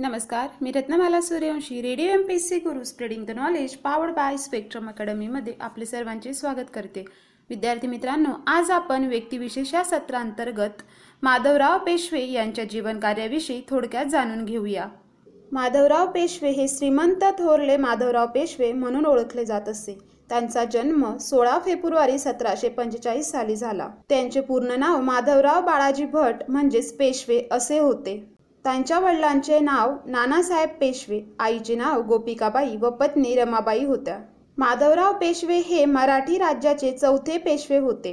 नमस्कार मी Ratnamala Suryavanshi radio M P C guru spreading the knowledge powered by Spectrum अकॅडमीमध्ये आपले सर्वांचे स्वागत करते. विद्यार्थी मित्रांनो आज आपण व्यक्तिविशेष या सत्रांतर्गत माधवराव पेशवे यांच्या जीवनकार्याविषयी थोडक्यात जाणून घेऊया. माधवराव पेशवे हे श्रीमंत थोरले माधवराव पेशवे म्हणून ओळखले जात असे. त्यांचा जन्म सोळा फेब्रुवारी सतराशे पंचेचाळीस साली झाला. त्यांचे पूर्ण नाव माधवराव बाळाजी भट म्हणजेच पेशवे असे होते. त्यांच्या वडिलांचे नाव नानासाहेब पेशवे आईचे नाव गोपिकाबाई व पत्नी रमाबाई होत्या. माधवराव पेशवे हे मराठी राज्याचे चौथे पेशवे होते.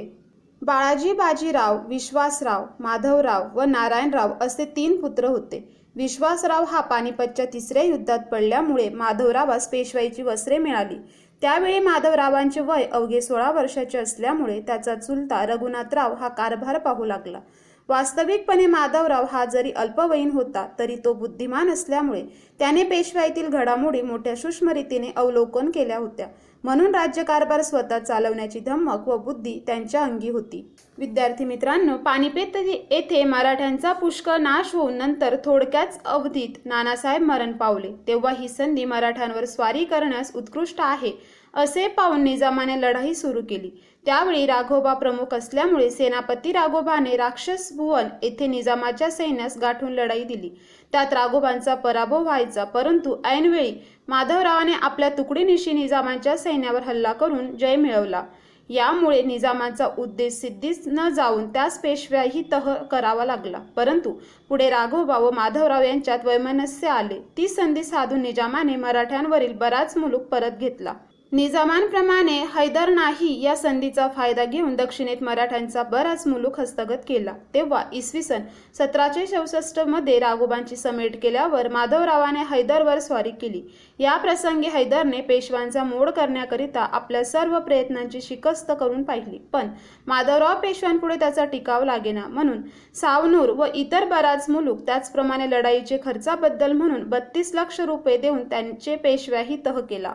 बाळाजी बाजीराव विश्वासराव माधवराव व नारायणराव असे तीन पुत्र होते. विश्वासराव हा पानिपतच्या तिसऱ्या युद्धात पडल्यामुळे माधवरावास पेशवाईची वस्त्रे मिळाली. त्यावेळी माधवरावांचे वय अवघे सोळा वर्षाचे असल्यामुळे त्याचा चुलता रघुनाथराव हा कारभार पाहू लागला. वास्तविकपणे माधवराव हा जरी अल्पवयीन होता तरी तो बुद्धिमान असल्यामुळे त्याने पेशवाईतील घडामोडी मोठ्या सूक्ष्म रीतीने अवलोकन केल्या होत्या. म्हणून राज्यकारभार स्वतः चालवण्याची धमक व बुद्धी त्यांच्या अंगी होती. विद्यार्थी मित्रांनो पानिपेत येथे मराठ्यांचा पुष्कळ नाश होऊन नंतर थोडक्याच अवधीत नानासाहेब मरण पावले. तेव्हा ही संधी मराठ्यांवर स्वारी करण्यास उत्कृष्ट आहे असे पाहून निजामाने लढाई सुरू केली. त्यावेळी राघोबा प्रमुख असल्यामुळे सेनापती राघोबाने राक्षस भुवन येथे निजामाच्या सैन्यास गाठून लढाई दिली. त्यात राघोबांचा पराभव व्हायचा परंतु ऐनवेळी माधवरावाने आपल्या तुकडीनिशी निजामाच्या सैन्यावर हल्ला करून जय मिळवला. यामुळे निजामाचा उद्देश सिद्धीच न जाऊन त्यास पेशव्याही तह करावा लागला. परंतु पुढे राघोबा व माधवराव यांच्यात वैमनस्य आले. ती संधी साधून निजामाने मराठ्यांवरील बराच मुलूक परत घेतला. निजामांप्रमाणे हैदर नाही या संधीचा फायदा घेऊन दक्षिणेत मराठ्यांचा बराच मुलूक हस्तगत केला. तेव्हा इसवी सन सतराशे चौसष्टमध्ये राघोबांची समेट केल्यावर माधवरावाने हैदरवर स्वारी केली. या प्रसंगी हैदरने पेशवांचा मोड करण्याकरिता आपल्या सर्व प्रयत्नांची शिकस्त करून पाहिली. पण माधवराव पेशव्यांपुढे त्याचा टिकाव लागेना म्हणून सावनूर व इतर बराच मुलूक त्याचप्रमाणे लढाईचे खर्चाबद्दल म्हणून बत्तीस लक्ष रुपये देऊन त्यांचे पेशव्याही तह केला.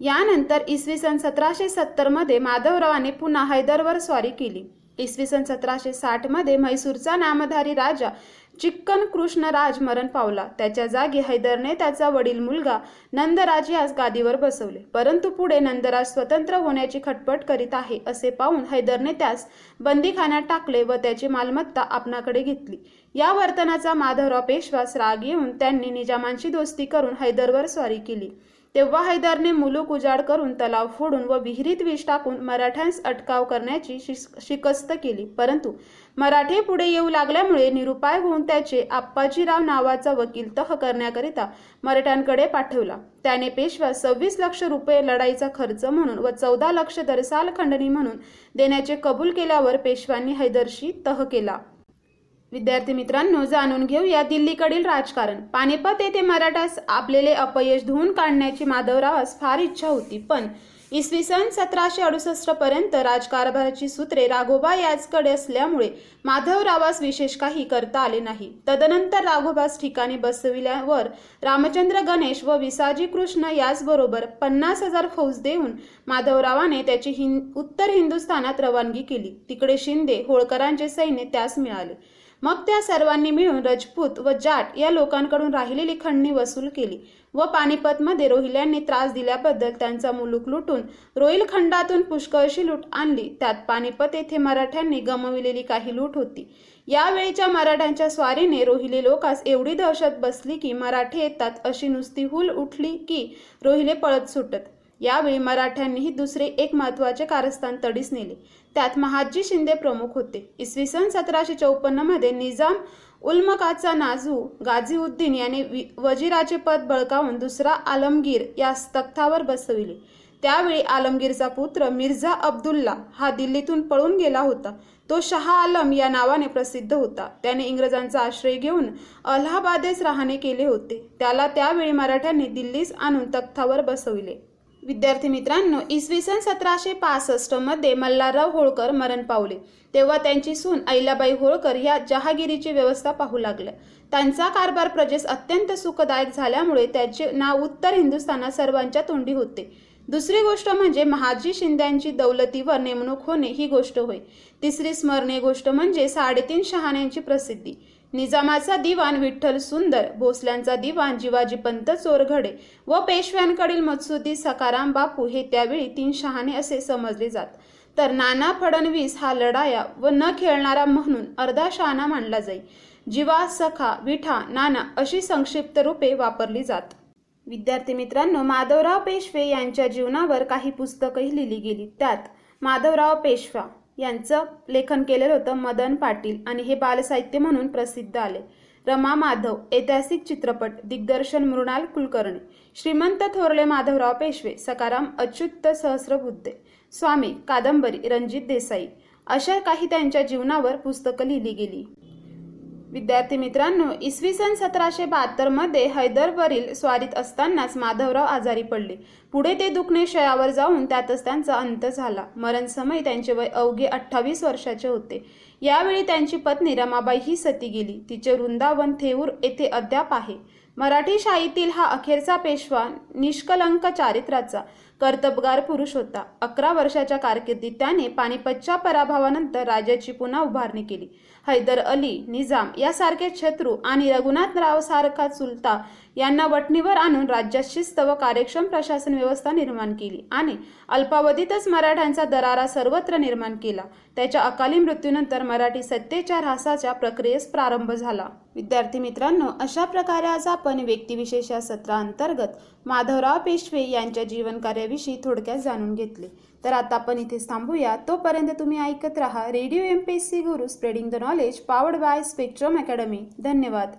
यानंतर इसवी सन सतराशे सत्तरमध्ये माधवरावाने पुन्हा हैदरवर स्वारी केली. इसवी सन सतराशे साठमध्ये म्हैसूरचा नामधारी राजा चिक्कन कृष्णराज मरण पावला. त्याच्या जागी हैदरने त्याचा वडील मुलगा नंदराज यास गादीवर बसवले. परंतु पुढे नंदराज स्वतंत्र होण्याची खटपट करीत आहे असे पाहून हैदरने त्यास बंदीखान्यात टाकले व त्याची मालमत्ता आपणाकडे घेतली. या वर्तनाचा माधवराव पेशवास राग येऊन त्यांनी निजामांची दोस्ती करून हैदरवर स्वारी केली. तेव्हा हैदरने मुलूक उजाड करून तलाव फोडून व विहिरीत विष टाकून मराठ्यांस अटकाव करण्याची शिकस्त केली. परंतु मराठे पुढे येऊ लागल्यामुळे निरुपाय होऊन त्याचे आप्पाजीराव नावाचा वकील तह करण्याकरिता मराठ्यांकडे पाठवला. त्याने पेशवा सव्वीस लक्ष रुपये लढाईचा खर्च म्हणून व चौदा लक्ष दरसाल खंडणी म्हणून देण्याचे कबूल केल्यावर पेशव्यांनी हैदरशी तह केला. विद्यार्थी मित्रांनो जाणून घेऊया दिल्लीकडील राजकारण. पानिपत येथे मराठास आपलेले अपयश धुवून काढण्याची माधवरावास फार इच्छा होती पण इसवी सन सतराशे अडुसष्ट पर्यंत राजकारभाराची सूत्रे राघोबा याचकडे असल्यामुळे माधवरावास विशेष काही करता आले नाही. तदनंतर राघोबास ठिकाणी बसविल्यावर रामचंद्र गणेश व विसाजी कृष्ण याचबरोबर पन्नास हजार फौज देऊन माधवरावाने त्याची हिंद उत्तर हिंदुस्थानात रवानगी केली. तिकडे शिंदे होळकरांचे सैन्य त्यास मिळाले. मग त्या सर्वांनी मिळून रजपूत व जाट या लोकांकडून राहिलेली खंडणी वसूल केली व पानिपतमध्ये रोहिल्यांनी त्रास दिल्याबद्दल त्यांचा मुलूक लुटून रोहिलखंडातून पुष्कळशी लूट आणली. त्यात पानिपत येथे मराठ्यांनी गमविलेली काही लूट होती. यावेळीच्या मराठ्यांच्या स्वारीने रोहिले लोकास एवढी दहशत बसली की मराठे येतात अशी नुसती हुल उठली की रोहिले पळत सुटत. यावेळी मराठ्यांनीही दुसरे एक महत्त्वाचे कारस्थान तडीस नेले. त्यात महाजी शिंदे प्रमुख होते. इसवी सन सतराशे चौपन्नमध्ये निजाम उल्मकाचा नाजू गाझीउद्दीन याने वजीराचे पद बळकावून दुसरा आलमगीर या तख्तावर बसविले. त्यावेळी आलमगीरचा पुत्र मिर्झा अब्दुल्ला हा दिल्लीतून पळून गेला होता. तो शहा आलम या नावाने प्रसिद्ध होता. त्याने इंग्रजांचा आश्रय घेऊन अलाहाबादेस राहणे केले होते. त्याला त्यावेळी मराठ्यांनी दिल्लीस आणून तख्तावर बसविले. विद्यार्थी मित्रांनो इसवी सन सतराशे पासष्टमध्ये मल्हारराव होळकर मरण पावले. तेव्हा त्यांची सून अहिल्याबाई होळकर या जहागिरीची व्यवस्था पाहू लागल्या. त्यांचा कारभार प्रजेस अत्यंत सुखदायक झाल्यामुळे त्याचे नाव उत्तर हिंदुस्थानात सर्वांच्या तोंडी होते. दुसरी गोष्ट म्हणजे महाजी शिंद्यांची दौलतीवर नेमणूक होणे ही गोष्ट होय. तिसरी स्मरणीय गोष्ट म्हणजे साडेतीन शहाण्यांची प्रसिद्धी. निजामाचा दिवाण विठ्ठल सुंदर भोसल्यांचा दिवाण जिवाजी पंत चोरघडे व पेशव्यांकडील मत्सुदी सकाराम बापू हे त्यावेळी तीन शहाणे असे समजले जात. तर नाना फडणवीस हा लढाया व न खेळणारा म्हणून अर्धा शहाणा मानला जाई. जिवा सखा विठा नाना अशी संक्षिप्त रूपे वापरली जात. विद्यार्थी मित्रांनो माधवराव पेशवे यांच्या जीवनावर काही पुस्तकही लिहिली गेली. त्यात माधवराव पेशवा यांचं लेखन केलेलं होतं मदन पाटील आणि हे बालसाहित्य म्हणून प्रसिद्ध आले. रमा माधव ऐतिहासिक चित्रपट दिग्दर्शन मृणाल कुलकर्णी श्रीमंत थोरले माधवराव पेशवे सकाराम अच्युत सहस्रबुद्धे स्वामी कादंबरी रणजित देसाई अशा काही त्यांच्या जीवनावर पुस्तकं लिहिली गेली. विद्यार्थी मित्रांनो इसवी सन सतराशे बहात्तरमध्ये हैदरवरील स्वारीत असतानाच माधवराव आजारी पडले. पुढे ते दुखणे शयावर जाऊन त्यातच त्यांचा अंत झाला. मरण समय त्यांचे वय अवघे अठ्ठावीस वर्षाचे होते. यावेळी त्यांची पत्नी रमाबाई ही सती गेली. तिचे वृंदावन थेऊर येथे अद्याप आहे. मराठी शाहीतील हा अखेरचा पेशवा निष्कलंक चारित्राचा कर्तबगार पुरुष होता. अकरा वर्षाच्या कारकिर्दीत त्याने पानिपतच्या पराभवानंतर राज्याची पुन्हा उभारणी केली. हैदर अली निजाम यासारखे शत्रू आणि रघुनाथराव सारखा चुलता यांना वटणीवर आणून राज्यात शिस्त व कार्यक्षम प्रशासन व्यवस्था निर्माण केली आणि अल्पावधीतच मराठ्यांचा दरारा सर्वत्र निर्माण केला. त्याच्या अकाली मृत्यूनंतर मराठी सत्तेच्या ऱ्हासाच्या प्रक्रियेस प्रारंभ झाला. विद्यार्थी मित्रांनो अशा प्रकारे आज आपण व्यक्तिविशेष या सत्राअंतर्गत माधवराव पेशवे यांच्या जीवनकार्याविषयी थोडक्यात जाणून घेतले. तर आता आपण इथेच थांबूया. तोपर्यंत तुम्ही ऐकत राहा radio M P S C guru spreading the knowledge powered by Spectrum academy धन्यवाद.